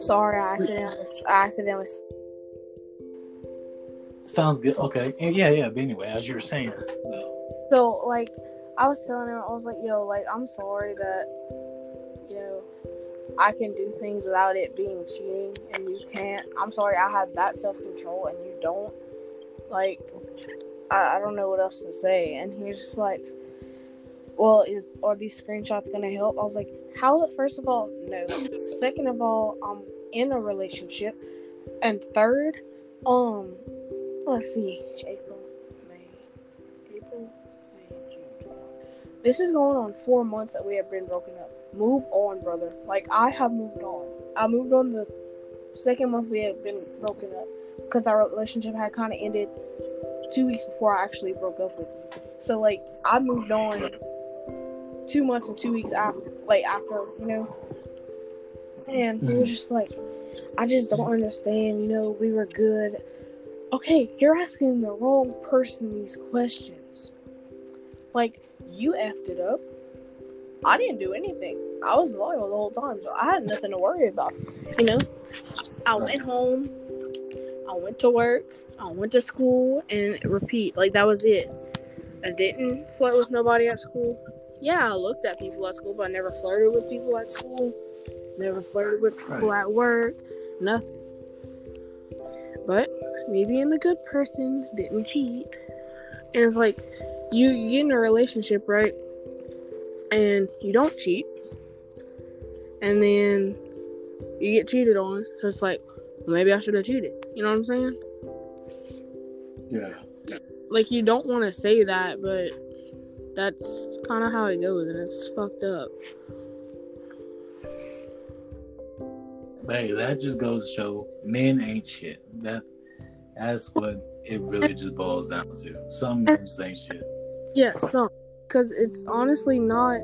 Sorry, I accidentally, I accidentally. Sounds good. Okay. Yeah, yeah. But anyway, as you were saying, So like, I was telling him, I was like, "Yo, like, I'm sorry that, you know, I can do things without it being cheating, and you can't. I'm sorry, I have that self control, and you don't. Like, I, I don't know what else to say." And he was just like, "Well, is are these screenshots gonna help?" I was like, "How? First of all, no. Second of all, I'm in a relationship, and third, um, let's see, April, May, April, May, June, This is going on four months that we have been broken up. Move on, brother. Like I have moved on. I moved on the second month we had been broken up because our relationship had kind of ended two weeks before I actually broke up with you. So like I moved on two months and two weeks after, like after you know. And he was mm. just like, I just don't understand. You know, we were good. Okay, you're asking the wrong person these questions. Like, you effed it up. I didn't do anything. I was loyal the whole time, so I had nothing to worry about. You know, I went home, I went to work, I went to school, and repeat. Like, that was it. I didn't flirt with nobody at school. Yeah, I looked at people at school, but I never flirted with people at school. Never flirted with people Right. at work. Nothing. But me being the good person didn't cheat. And it's like you you get in a relationship, right? And you don't cheat. And then you get cheated on. So it's like, well, maybe I should have cheated. You know what I'm saying? yeah. Like you don't want to say that, but that's kind of how it goes, and it's fucked up. Hey, that just goes to show men ain't shit. That that's what it really just boils down to. Some men just ain't shit. Yeah, some, because it's honestly not.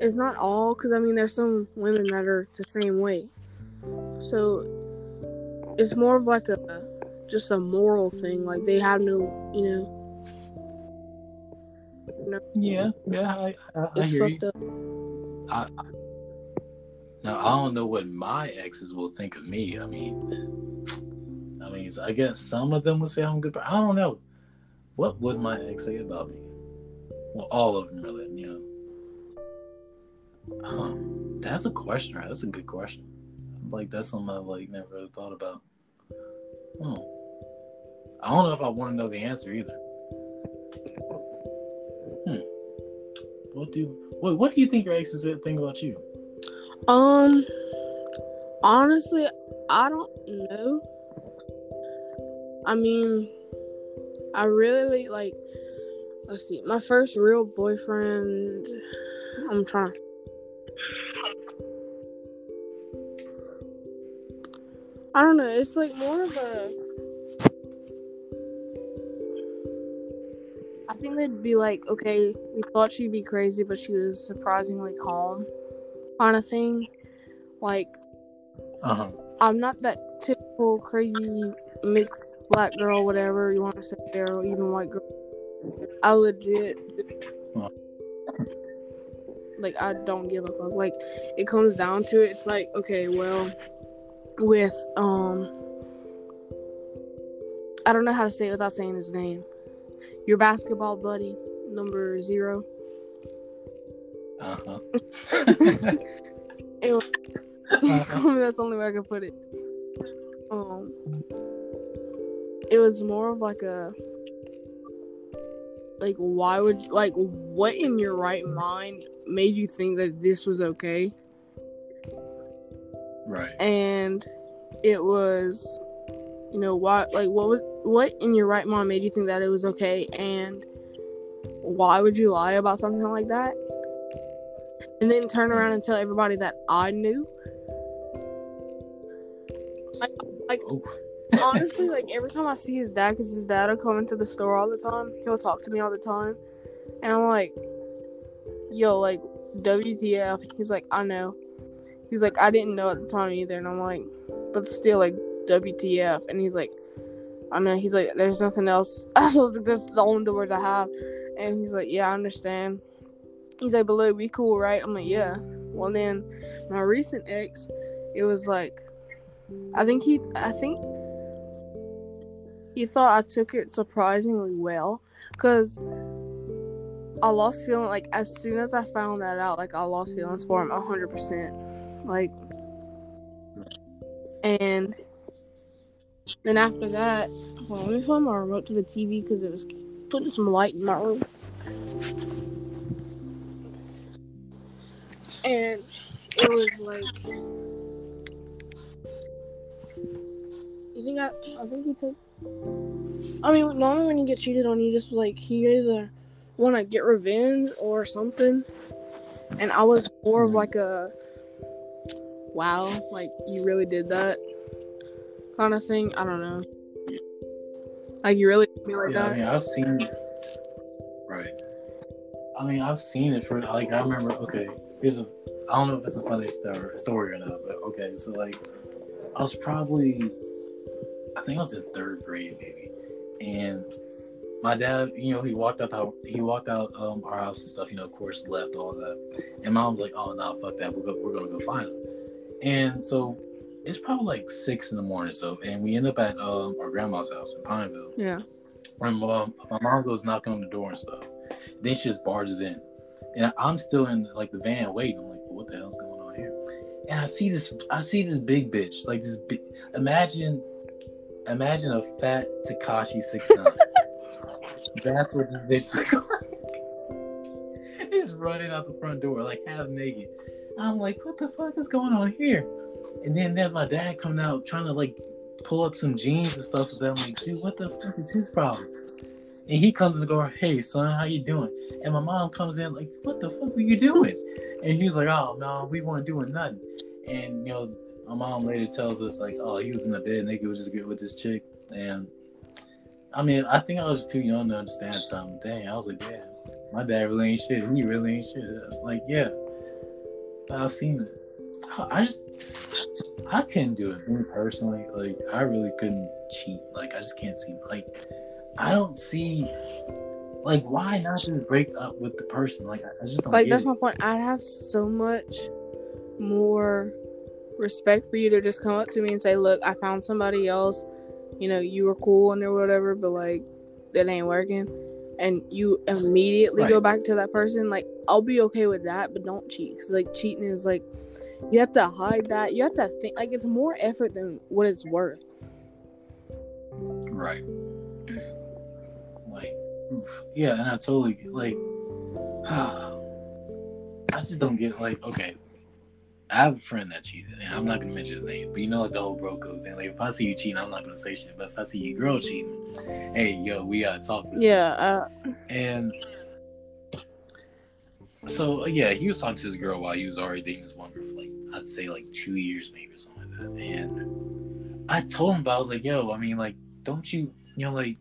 It's not all, because I mean, there's some women that are the same way. So it's more of like a just a moral thing. Like they have no, you know, Yeah, yeah, I, I, I it's hear you. fucked up. I, I, now I don't know what my exes will think of me. I mean, I mean, I guess some of them would say I'm good, but I don't know. What would my ex say about me? Well, all of them really, you know. Huh. That's a question, right? That's a good question. Like that's something I've like never really thought about. Oh. I don't know if I want to know the answer either. Hmm. What do what what do you think your exes think about you? Um, honestly, I don't know. I mean, I really like. Let's see, my first real boyfriend. I'm trying. I don't know. It's like more of a. think they'd be like, okay, we thought she'd be crazy, but she was surprisingly calm, kind of thing. Like, Uh huh. I'm not that typical crazy mixed black girl, whatever you want to say there, or even white girl. I legit, like, I don't give a fuck. Like, it comes down to it. It's like, okay, well, with um, I don't know how to say it without saying his name. Your basketball buddy, number zero. Uh huh. Was- Uh-huh. That's the only way I can put it. Um, it was more of like a like why would like what in your right mind made you think that this was okay? right. And it was, you know, why like what was what in your right mind made you think that it was okay? And why would you lie about something like that? And then turn around and tell everybody that I knew. Like, Ooh. honestly, like every time I see his dad, because his dad will come into the store all the time, he'll talk to me all the time, and I'm like, "Yo, like, WTF?" He's like, "I know." He's like, "I didn't know at the time either," and I'm like, "But still, like, WTF?" And he's like, "I know." He's like, "There's nothing else." I was like, "That's the only words I have," and he's like, "Yeah, I understand." He's like, but look, we cool, right? I'm like, yeah. Well, then my recent ex, it was like, I think he, I think he thought I took it surprisingly well, cause I lost feeling like as soon as I found that out, like I lost feelings for him hundred percent, like, and then after that, well, let me my remote to the TV because it was putting some light in my room. And it was like, you think I? I think he took. I mean, normally when you get cheated on, you just like you either want to get revenge or something. And I was more of like a, wow, like you really did that kind of thing. I don't know. Like you really feel like yeah, that? I mean, I've seen. Right. I mean, I've seen it for like I remember. Okay, here's a. I don't know if it's a funny story, story or not, but okay. So like, I was probably, I think I was in third grade maybe, and my dad, you know, he walked out the, he walked out um, our house and stuff. You know, of course, left all that, and mom's like, "Oh no, fuck that. We're go, we're gonna go find him." And so it's probably like six in the morning. So, and we end up at um, our grandma's house in Pineville. Yeah. And my, my mom goes knocking on the door and stuff. Then she just barges in, and I'm still in like the van waiting. I'm like, what the hell's going on here? And I see this, I see this big bitch, like this big. Imagine, imagine a fat Tekashi six nine. That's what this bitch looks like. He's running out the front door like half naked. I'm like, what the fuck is going on here? And then there's my dad coming out trying to like pull up some jeans and stuff with them. Like, dude, what the fuck is his problem? And he comes in the door, hey son, how you doing? And my mom comes in like, what the fuck were you doing? And he's like, oh no, we weren't doing nothing. And you know, my mom later tells us like, oh, he was in the bed naked with just get with this chick. And I mean, I think I was too young to understand something. Dang, I was like, yeah, my dad really ain't shit. He really ain't shit. like, yeah, I've seen it. I just I couldn't do it me personally. Like I really couldn't cheat. Like I just can't see. Like I don't see. Like why not just break up with the person? Like I just like that's it. my point. I'd have so much more respect for you to just come up to me and say, "Look, I found somebody else. You know, you were cool and or whatever, but like that ain't working." And you immediately Right. go back to that person. Like I'll be okay with that, but don't cheat. Cause like cheating is like you have to hide that. You have to think like it's more effort than what it's worth. Right. Like, oof. yeah, and I totally get like. I just don't get like okay. I have a friend that cheated, and I'm not gonna mention his name, but you know like the whole bro code thing. Like if I see you cheating, I'm not gonna say shit. But if I see you girl cheating, hey yo, we gotta talk. This Yeah, uh, and so yeah, he was talking to his girl while he was already dating this one girl for like I'd say like two years maybe or something like that. And I told him about I was like, yo, I mean like, don't you you know like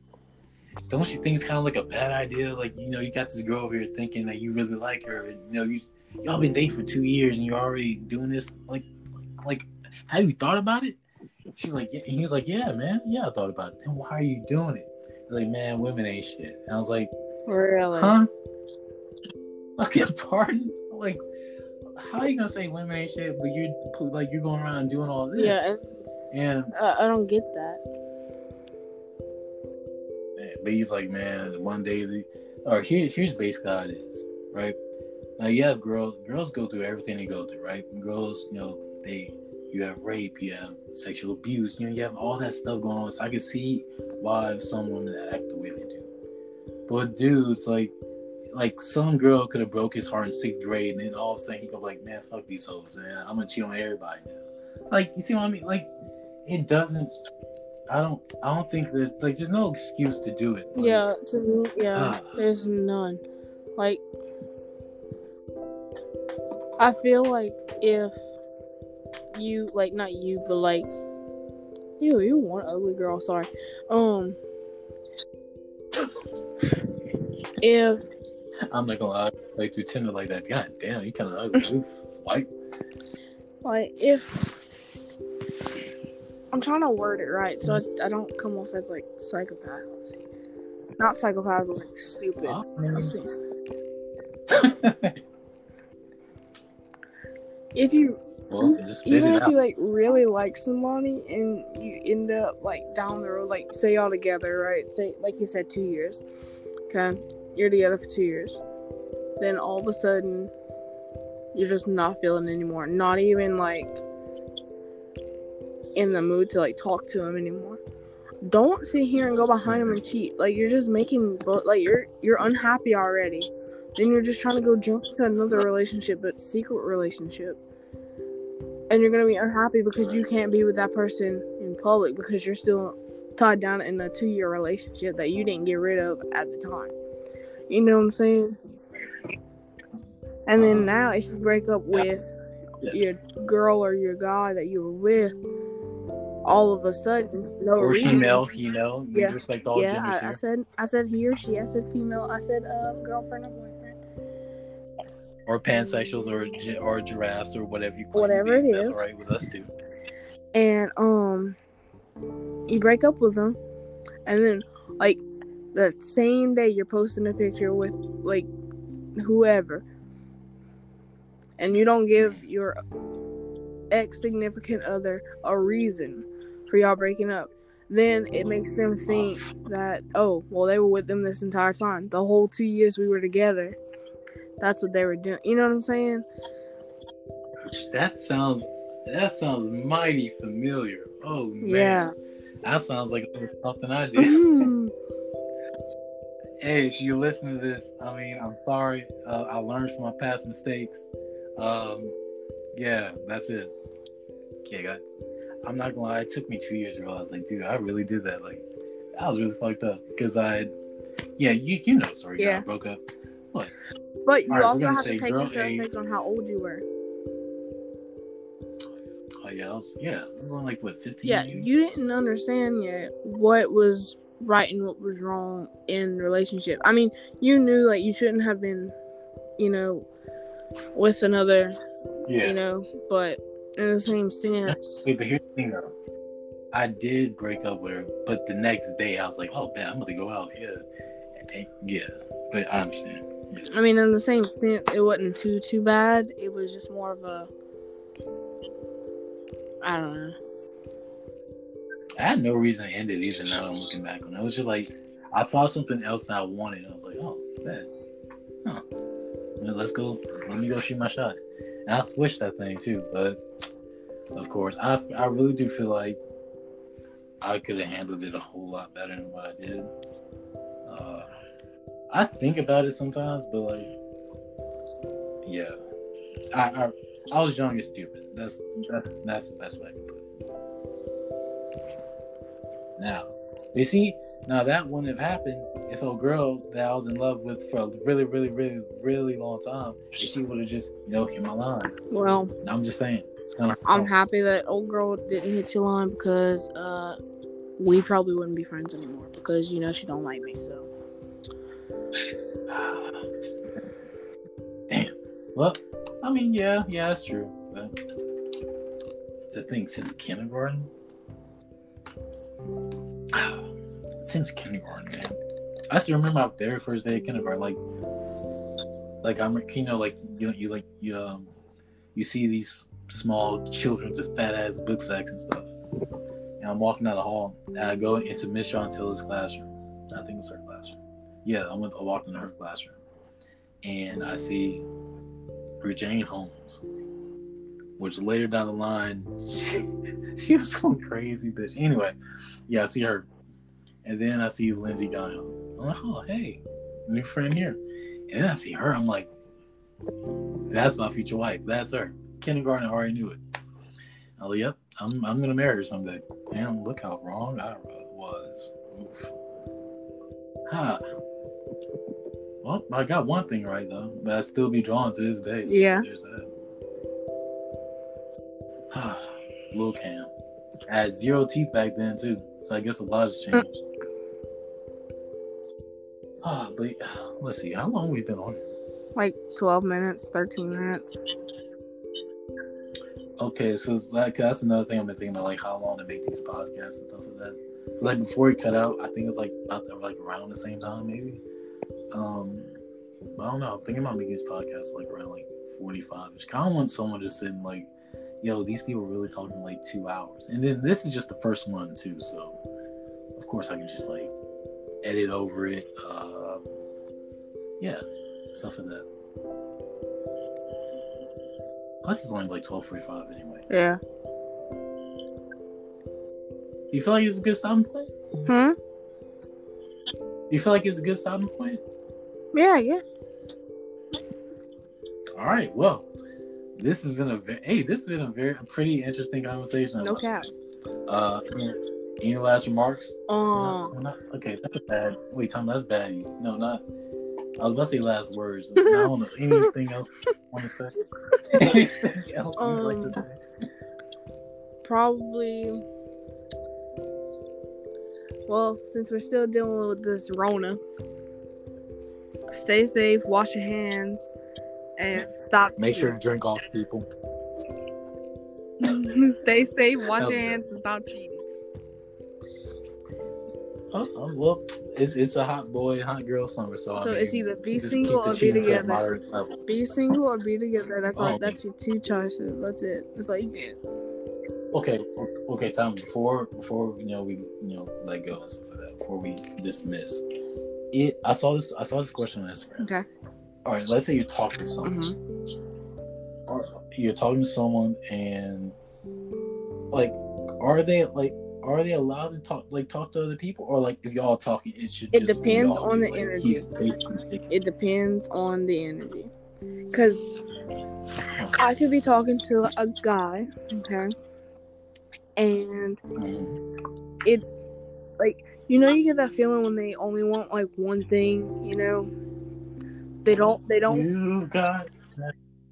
don't you think it's kind of like a bad idea? Like, you know, you got this girl over here thinking that you really like her, and you know, you y'all been dating for two years and you're already doing this. Like, like, have you thought about it? She's like, yeah. And he was like, yeah, man, yeah, I thought about it. Then why are you doing it? He's like, man, women ain't shit. And I was like, really. huh? Fucking pardon? Like, how are you gonna say women ain't shit, but you're like you're going around doing all this? Yeah, and And uh, I don't get that. but he's like, man, one day the or here here's basically how it is, right? Now you have girls girls go through everything they go through, right? Girls, you know, they you have rape, you have sexual abuse, you know, you have all that stuff going on. So I can see why some women act the way they do. But dudes, like like some girl could have broke his heart in sixth grade and then all of a sudden he go like, Man, fuck these hoes, man. I'm gonna cheat on everybody now. Like, you see what I mean? Like it doesn't I don't I don't think there's like there's no excuse to do it. Like, Yeah, to me, yeah, Ah. there's none. Like, I feel like if you, like, not you, but like, ew, you one ugly girl. Sorry. Um, if I'm not gonna lie, like through Tinder like that. God damn, you kind of ugly. Swipe. like if I'm trying to word it right, so it's, I don't come off as like psychopath. Not psychopath, but like stupid. Ah, I see. if you well, even if out. you like really like somebody and you end up like down the road, like say y'all together, right? Say like you said, two years. Okay, you're together for two years. Then all of a sudden, you're just not feeling anymore. Not even like in the mood to like talk to him anymore. Don't sit here and go behind him and cheat. Like you're just making both. Like you're you're unhappy already. Then you're just trying to go jump into another relationship, but secret relationship and you're gonna be unhappy because you can't be with that person in public because you're still tied down in a two year relationship that you didn't get rid of at the time. You know what I'm saying? And then now, if you break up with your girl or your guy that you were with, all of a sudden, no or reason. female, you know, we Yeah. respect all yeah, genders I, I said, I said he or she. I said female. I said uh, girlfriend or boyfriend. or pansexuals or or giraffes or whatever you Whatever it That's is. all right with us too. and um you break up with them and then like the same day you're posting a picture with like whoever. And you don't give your ex significant other a reason for y'all breaking up. Then it makes them think that oh well they were with them this entire time. The whole two years we were together. That's what they were doing. You know what i'm saying? That sounds that sounds mighty familiar. Oh man. yeah. That sounds like something I did. Hey, if you listen to this, I mean, I'm sorry. Uh, I learned from my past mistakes. Um, yeah, that's it. Okay, I'm not gonna lie. It took me two years to realize, like, dude, I really did that. Like, I was really fucked up because I, yeah, you you know, sorry, Yeah. I broke up. But you right, also have to take into A. account on how old you were. Oh yeah, I was, yeah, I was only like what 15. Yeah, maybe? you didn't understand yet what was right and what was wrong in the relationship. I mean, you knew like you shouldn't have been, you know, with another, yeah. you know, but in the same sense, Wait, but here's the thing though. I did break up with her, but the next day I was like, oh man, I'm gonna go out. Yeah, And- yeah. But I understand. Yeah. I mean, in the same sense, it wasn't too too bad. It was just more of a, I don't know. I had no reason to end it either. Now that I'm looking back on it, it was just like I saw something else that I wanted. I was like, oh, man, huh? Let's go. Let me go shoot my shot. And I switched that thing too, but of course, I I really do feel like I could have handled it a whole lot better than what I did. Uh, I think about it sometimes, but like, yeah, I I, I was young and stupid. That's that's that's the best way I can put it. Now, you see, now that wouldn't have happened if a girl that I was in love with for a really, really, really, really long time, she would have just, you know, hit my line. Well, I'm just saying, it's kind of. I'm happy that old girl didn't hit your line because uh, we probably wouldn't be friends anymore because you know she don't like me. So Damn. Well, I mean, yeah, yeah, that's true. But it's a thing since kindergarten. Since kindergarten, man. I still remember my very first day of kindergarten. Like, like I'm, you know, like you, you like you, um, you see these small children with fat ass book sacks and stuff. And I'm walking down the hall, and I go into Miss Chantilla's classroom. I think it was her classroom. Yeah, I went. I walked into her classroom, and I see Regine Holmes, which later down the line, she, she was going crazy, bitch. Anyway, yeah, I see her, and then I see Lindsay Guyon. I'm like, oh hey, new friend here, and then I see her. I'm like, that's my future wife. That's her. Kindergarten, I already knew it. I was like, yep, I'm I'm gonna marry her someday. Damn, look how wrong I was. Oof. Huh. Well, I got one thing right though, but I still be drawn to this day. So Yeah. There's that. Lil Cam. I had zero teeth back then too, so I guess a lot has changed. Ah, but let's see, how long we've been on? like 12 minutes, 13 minutes. Okay, so like that's another thing I've been thinking about, like how long to make these podcasts and stuff like that. Like before he cut out, I think it was like about like around the same time, maybe. Um, I don't know. I'm thinking about making these podcasts like around like 45 ish. I don't want someone just sitting like, yo, these people are really talking like two hours. And then this is just the first one too. So of course I can just like edit over it. Uh, yeah, stuff like that. Plus, it's only like 12:45 anyway. Yeah. You feel like it's a good stopping point? Hmm. You feel like it's a good stopping point? Yeah. Yeah. All right. Well, this has been a ve- hey. This has been a very a pretty interesting conversation. No cap. Uh, any last remarks? Um. Not- okay, that's a bad. Wait, Tom, that's bad. No, not. I was about to say last words. I don't know. Anything else want to say? Anything else you'd like to Um, say? Probably. Well, since we're still dealing with this Rona, stay safe, wash your hands, and stop. Make sure to drink off people. stay safe, wash your hands, and stop cheating. Oh, well, it's it's a hot boy, hot girl summer, so, I So mean, it's either be single or be cheating to a together. Be single or be together. That's all. Oh, That's your two choices. That's it. That's all you get. Okay, okay, Tom. Before before you know we you know let go and stuff like that. Before we dismiss it, I saw this. I saw this question on Instagram. Okay. All right, let's say you're talking to someone. Mm-hmm. You're talking to someone, and like, are they like, are they allowed to talk like talk to other people, or like if y'all talking, it should. It depends on the like, energy. he's basically taking- It depends on the energy. Cause I could be talking to a guy, okay, and Mhm. it's like you know you get that feeling when they only want like one thing, you know. They don't. They don't. You got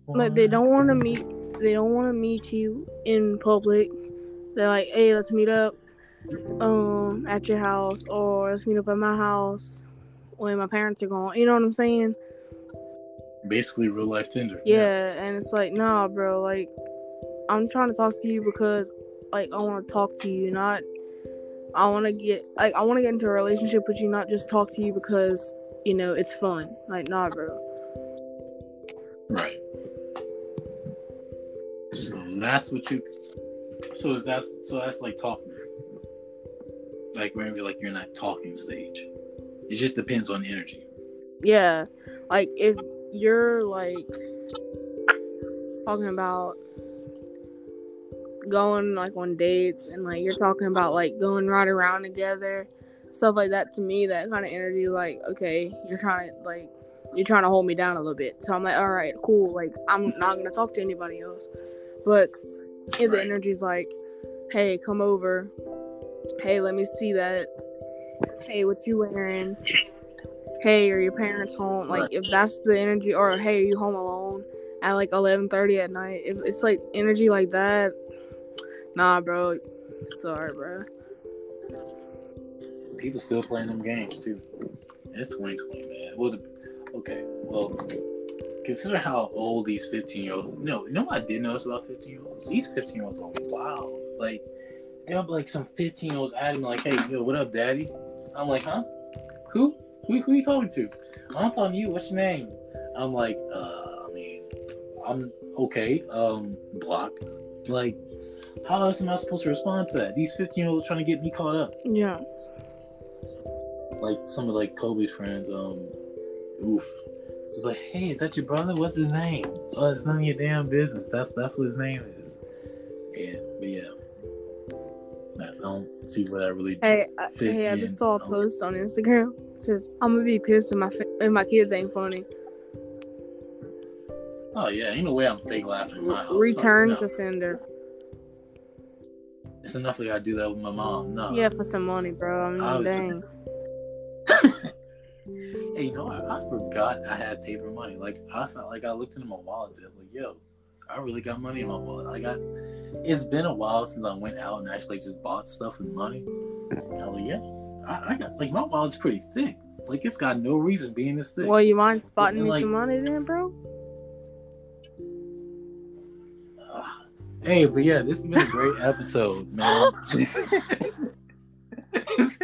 Like they don't want to meet. They don't want to meet you in public. They're like, hey, let's meet up, um, at your house, or let's meet up at my house when my parents are gone. You know what I'm saying? basically real life Tinder. Yeah, and it's like, nah, bro. Like, I'm trying to talk to you because, like, I want to talk to you, not. I want to get like I want to get into a relationship with you, not just talk to you because you know it's fun. Like, nah, bro. Right. So that's what you. So is that's so that's like talking. Like maybe like you're in that talking stage. It just depends on the energy. Yeah, like if you're like talking about going like on dates and like you're talking about like going right around together, stuff like that. To me, that kind of energy, like okay, you're trying to like you're trying to hold me down a little bit. So I'm like, all right, cool. Like I'm not gonna talk to anybody else. But if the energy's like, hey, come over. Hey, let me see that. Hey, what you wearing? Hey, are your parents home? Like, Right. if that's the energy, or hey, are you home alone at like eleven thirty at night? If it's like energy like that, nah, bro. Sorry, bro. People still playing them games too. It's 2020, man. Well, the, okay. Well, consider how old these 15 year olds. No, you know what I did notice about 15 year olds? These 15 year olds are wild. Like, they have like some 15 year olds at him, like, hey, yo, what up, daddy? I'm like, huh? Who? Who, who you talking to? I'm talking to you. What's your name? I'm like, uh, I mean, I'm okay. Um, block. Like, how else am I supposed to respond to that? These 15 year olds trying to get me caught up Yeah. Like some of like Kobe's friends, um, oof. Like, hey, is that your brother? What's his name? Oh, it's none of your damn business. That's that's what his name is. Yeah, but yeah. That's, I don't see where that really. Hey, I, hey, I just saw a post on Instagram. It says I'm gonna be pissed if my fi- if my kids ain't funny. Oh yeah, ain't no way I'm fake laughing in my house. Return No. to sender. It's enough that I do that with my mom. No. Yeah, for some money, bro. I mean, Obviously. dang. Hey, you know, I, I forgot I had paper money. Like I felt like I looked into my wallet and I was like, yo, I really got money in my wallet. Like I, it's been a while since I went out and actually just bought stuff with money. And I was like, yeah, I, I got like my wallet's pretty thick. It's like it's got no reason being this thick. Well, you mind spotting then, me like- some money then, bro? Hey, but yeah, this has been a great episode, man.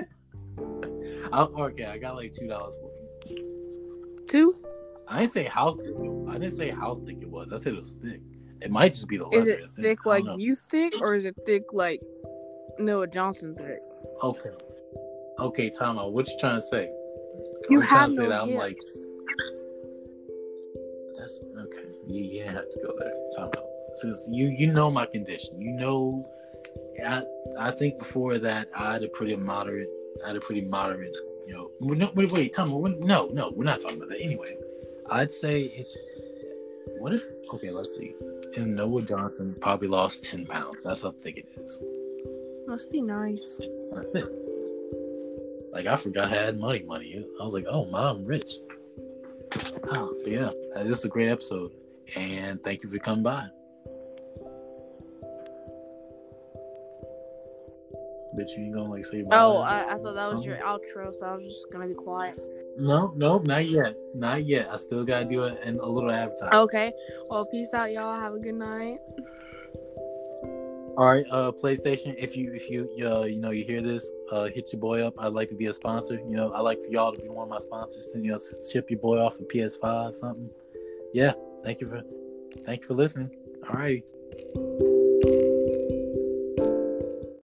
I, okay, I got like two dollars. Two? I didn't say how thick. I didn't say how thick it was. I said it was thick. It might just be the leather. Is it thick like know. you thick, or is it thick like Noah Johnson thick? Okay. Okay, Tom. What you trying to say? You trying have to say no that I'm like that's okay. You, you didn't have to go there. Time out. Since you you know my condition, you know, I I think before that I had a pretty moderate, I had a pretty moderate, you know. No, wait, wait, Tom. No, no, we're not talking about that. Anyway, I'd say it's what if? Okay, let's see. And Noah Johnson probably lost ten pounds. That's how thick it is. Must be nice. Like I forgot I had money, money. I was like, oh, mom, rich. Oh, yeah, this is a great episode, and thank you for coming by. But you ain't gonna like say bye. Oh, I, I thought that was your outro, so I was just gonna be quiet. no, no, not yet, not yet. I still gotta do it and a little advertising. Okay. Well, peace out, y'all. Have a good night. All right, uh, PlayStation. If you if you uh, you know you hear this, uh, hit your boy up. I'd like to be a sponsor. You know, I like for y'all to be one of my sponsors. And you know, ship your boy off a PS5 something. Yeah, thank you for thank you for listening. All righty.